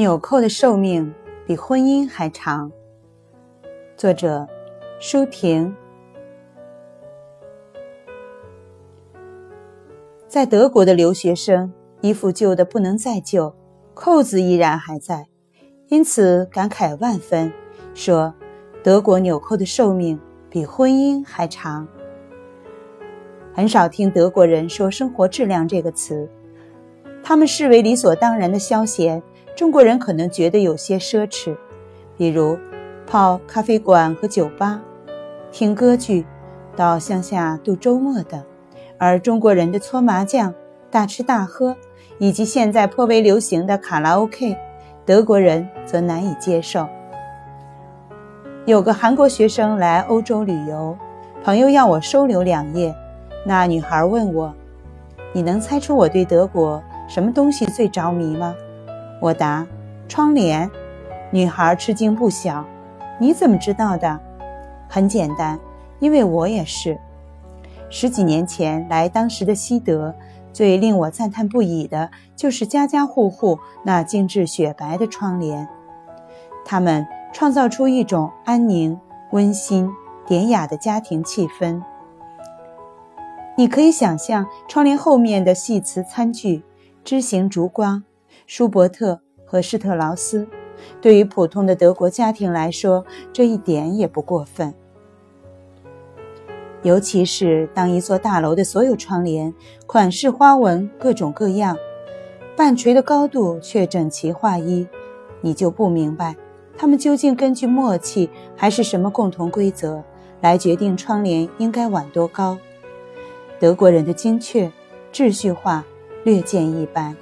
纽扣的寿命比婚姻还长。作者：舒婷。在德国的留学生，衣服旧的不能再旧，扣子依然还在，因此感慨万分，说：“德国纽扣的寿命比婚姻还长。”很少听德国人说“生活质量”这个词，他们视为理所当然的消闲。中国人可能觉得有些奢侈，比如泡咖啡馆和酒吧，听歌剧，到乡下度周末等。而中国人的搓麻将、大吃大喝，以及现在颇为流行的卡拉 OK，德国人则难以接受。有个韩国学生来欧洲旅游，朋友要我收留两夜。那女孩问我：“你能猜出我对德国什么东西最着迷吗？”我答：“窗帘。”女孩吃惊不小：“你怎么知道的？”很简单，因为我也是。十几年前来当时的西德，最令我赞叹不已的就是家家户户那精致雪白的窗帘，它们创造出一种安宁、温馨、典雅的家庭气氛。你可以想象窗帘后面的细瓷餐具、枝形烛光、舒伯特和施特劳斯，对于普通的德国家庭来说，这一点也不过分。尤其是当一座大楼的所有窗帘款式、花纹各种各样，半垂的高度却整齐划一，你就不明白，他们究竟根据默契还是什么共同规则来决定窗帘应该挽多高。德国人的精确、秩序化略见一斑，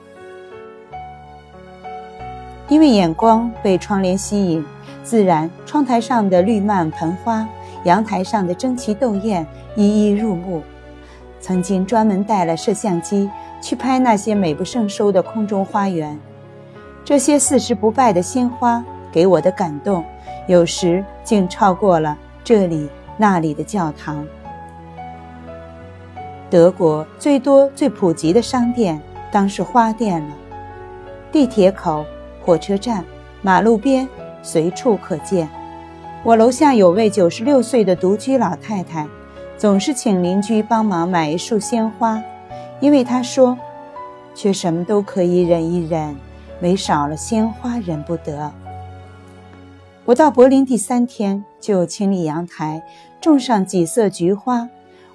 因为眼光被窗帘吸引，自然窗台上的绿蔓盆花。阳台上的争奇斗艳一一入目，曾经专门带了摄像机去拍那些美不胜收的空中花园。这些四十不败的鲜花给我的感动，有时竟超过了这里那里的教堂。德国最多最普及的商店当是花店了，地铁口、火车站、马路边随处可见。我楼下有位九十六岁的独居老太太，总是请邻居帮忙买一束鲜花，因为她说，却什么都可以忍一忍，唯少了鲜花忍不得。我到柏林第三天就清理阳台，种上几色菊花，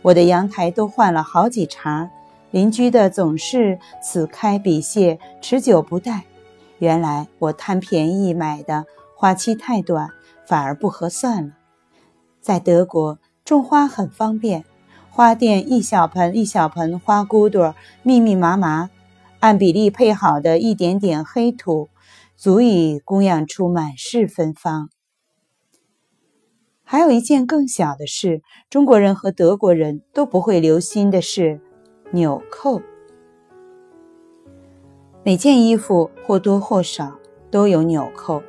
我的阳台都换了好几茬，邻居的总是此开彼谢，持久不殆。原来我贪便宜买的，花期太短。反而不合算了。在德国种花很方便，花店一小盆一小盆花骨朵，密密麻麻，按比例配好的一点点黑土，足以供养出满室芬芳。还有一件更小的事，中国人和德国人都不会留心的是纽扣。每件衣服或多或少都有纽扣。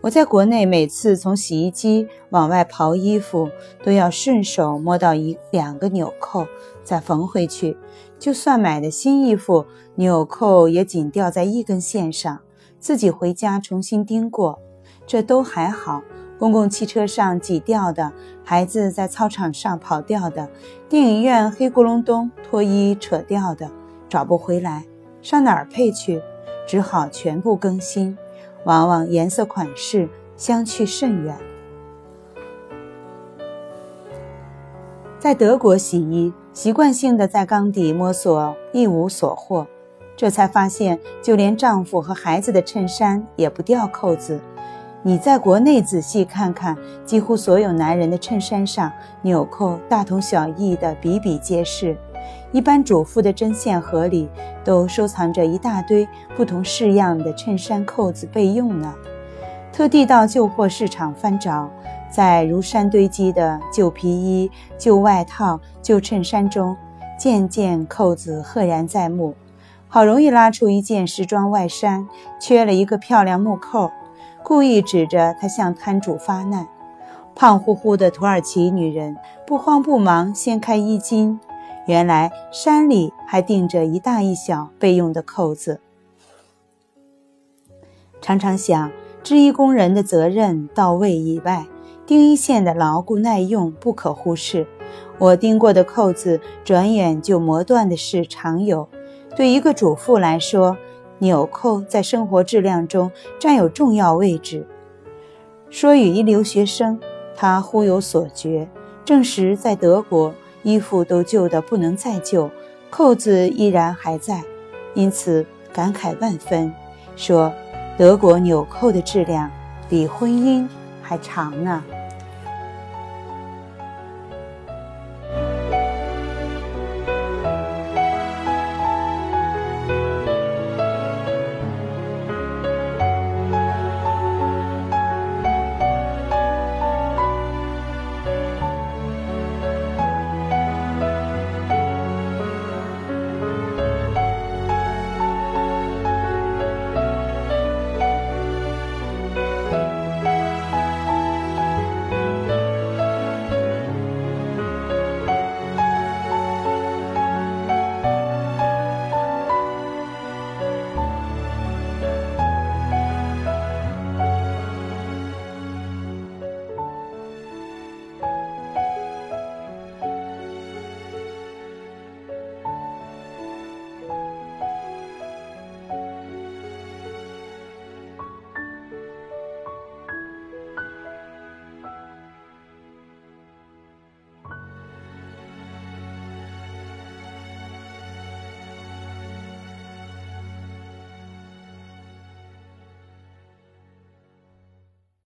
我在国内每次从洗衣机往外刨衣服，都要顺手摸到一两个纽扣，再缝回去。就算买的新衣服，纽扣也仅掉在一根线上，自己回家重新钉过，这都还好。公共汽车上挤掉的，孩子在操场上跑掉的，电影院黑咕隆咚脱衣扯掉的，找不回来，上哪儿配去？只好全部更新。往往颜色款式相去甚远。在德国洗衣，习惯性的在缸底摸索，一无所获。这才发现，就连丈夫和孩子的衬衫也不掉扣子。你在国内仔细看看，几乎所有男人的衬衫上纽扣大同小异的比比皆是。一般主妇的针线盒里都收藏着一大堆不同式样的衬衫扣子备用呢。特地到旧货市场翻找，在如山堆积的旧皮衣、旧外套、旧衬衫中，件件扣子赫然在目。好容易拉出一件时装外衫，缺了一个漂亮木扣，故意指着它向摊主发难。胖乎乎的土耳其女人不慌不忙掀开衣襟。原来山里还钉着一大一小备用的扣子。常常想，制衣工人的责任到位以外，钉衣线的牢固耐用不可忽视。我钉过的扣子，转眼就磨断的事常有。对一个主妇来说，纽扣在生活质量中占有重要位置。说与一留学生，他忽有所觉，证实在德国，衣服都旧得不能再旧，扣子依然还在，因此感慨万分，说德国纽扣的质量比婚姻还长呢。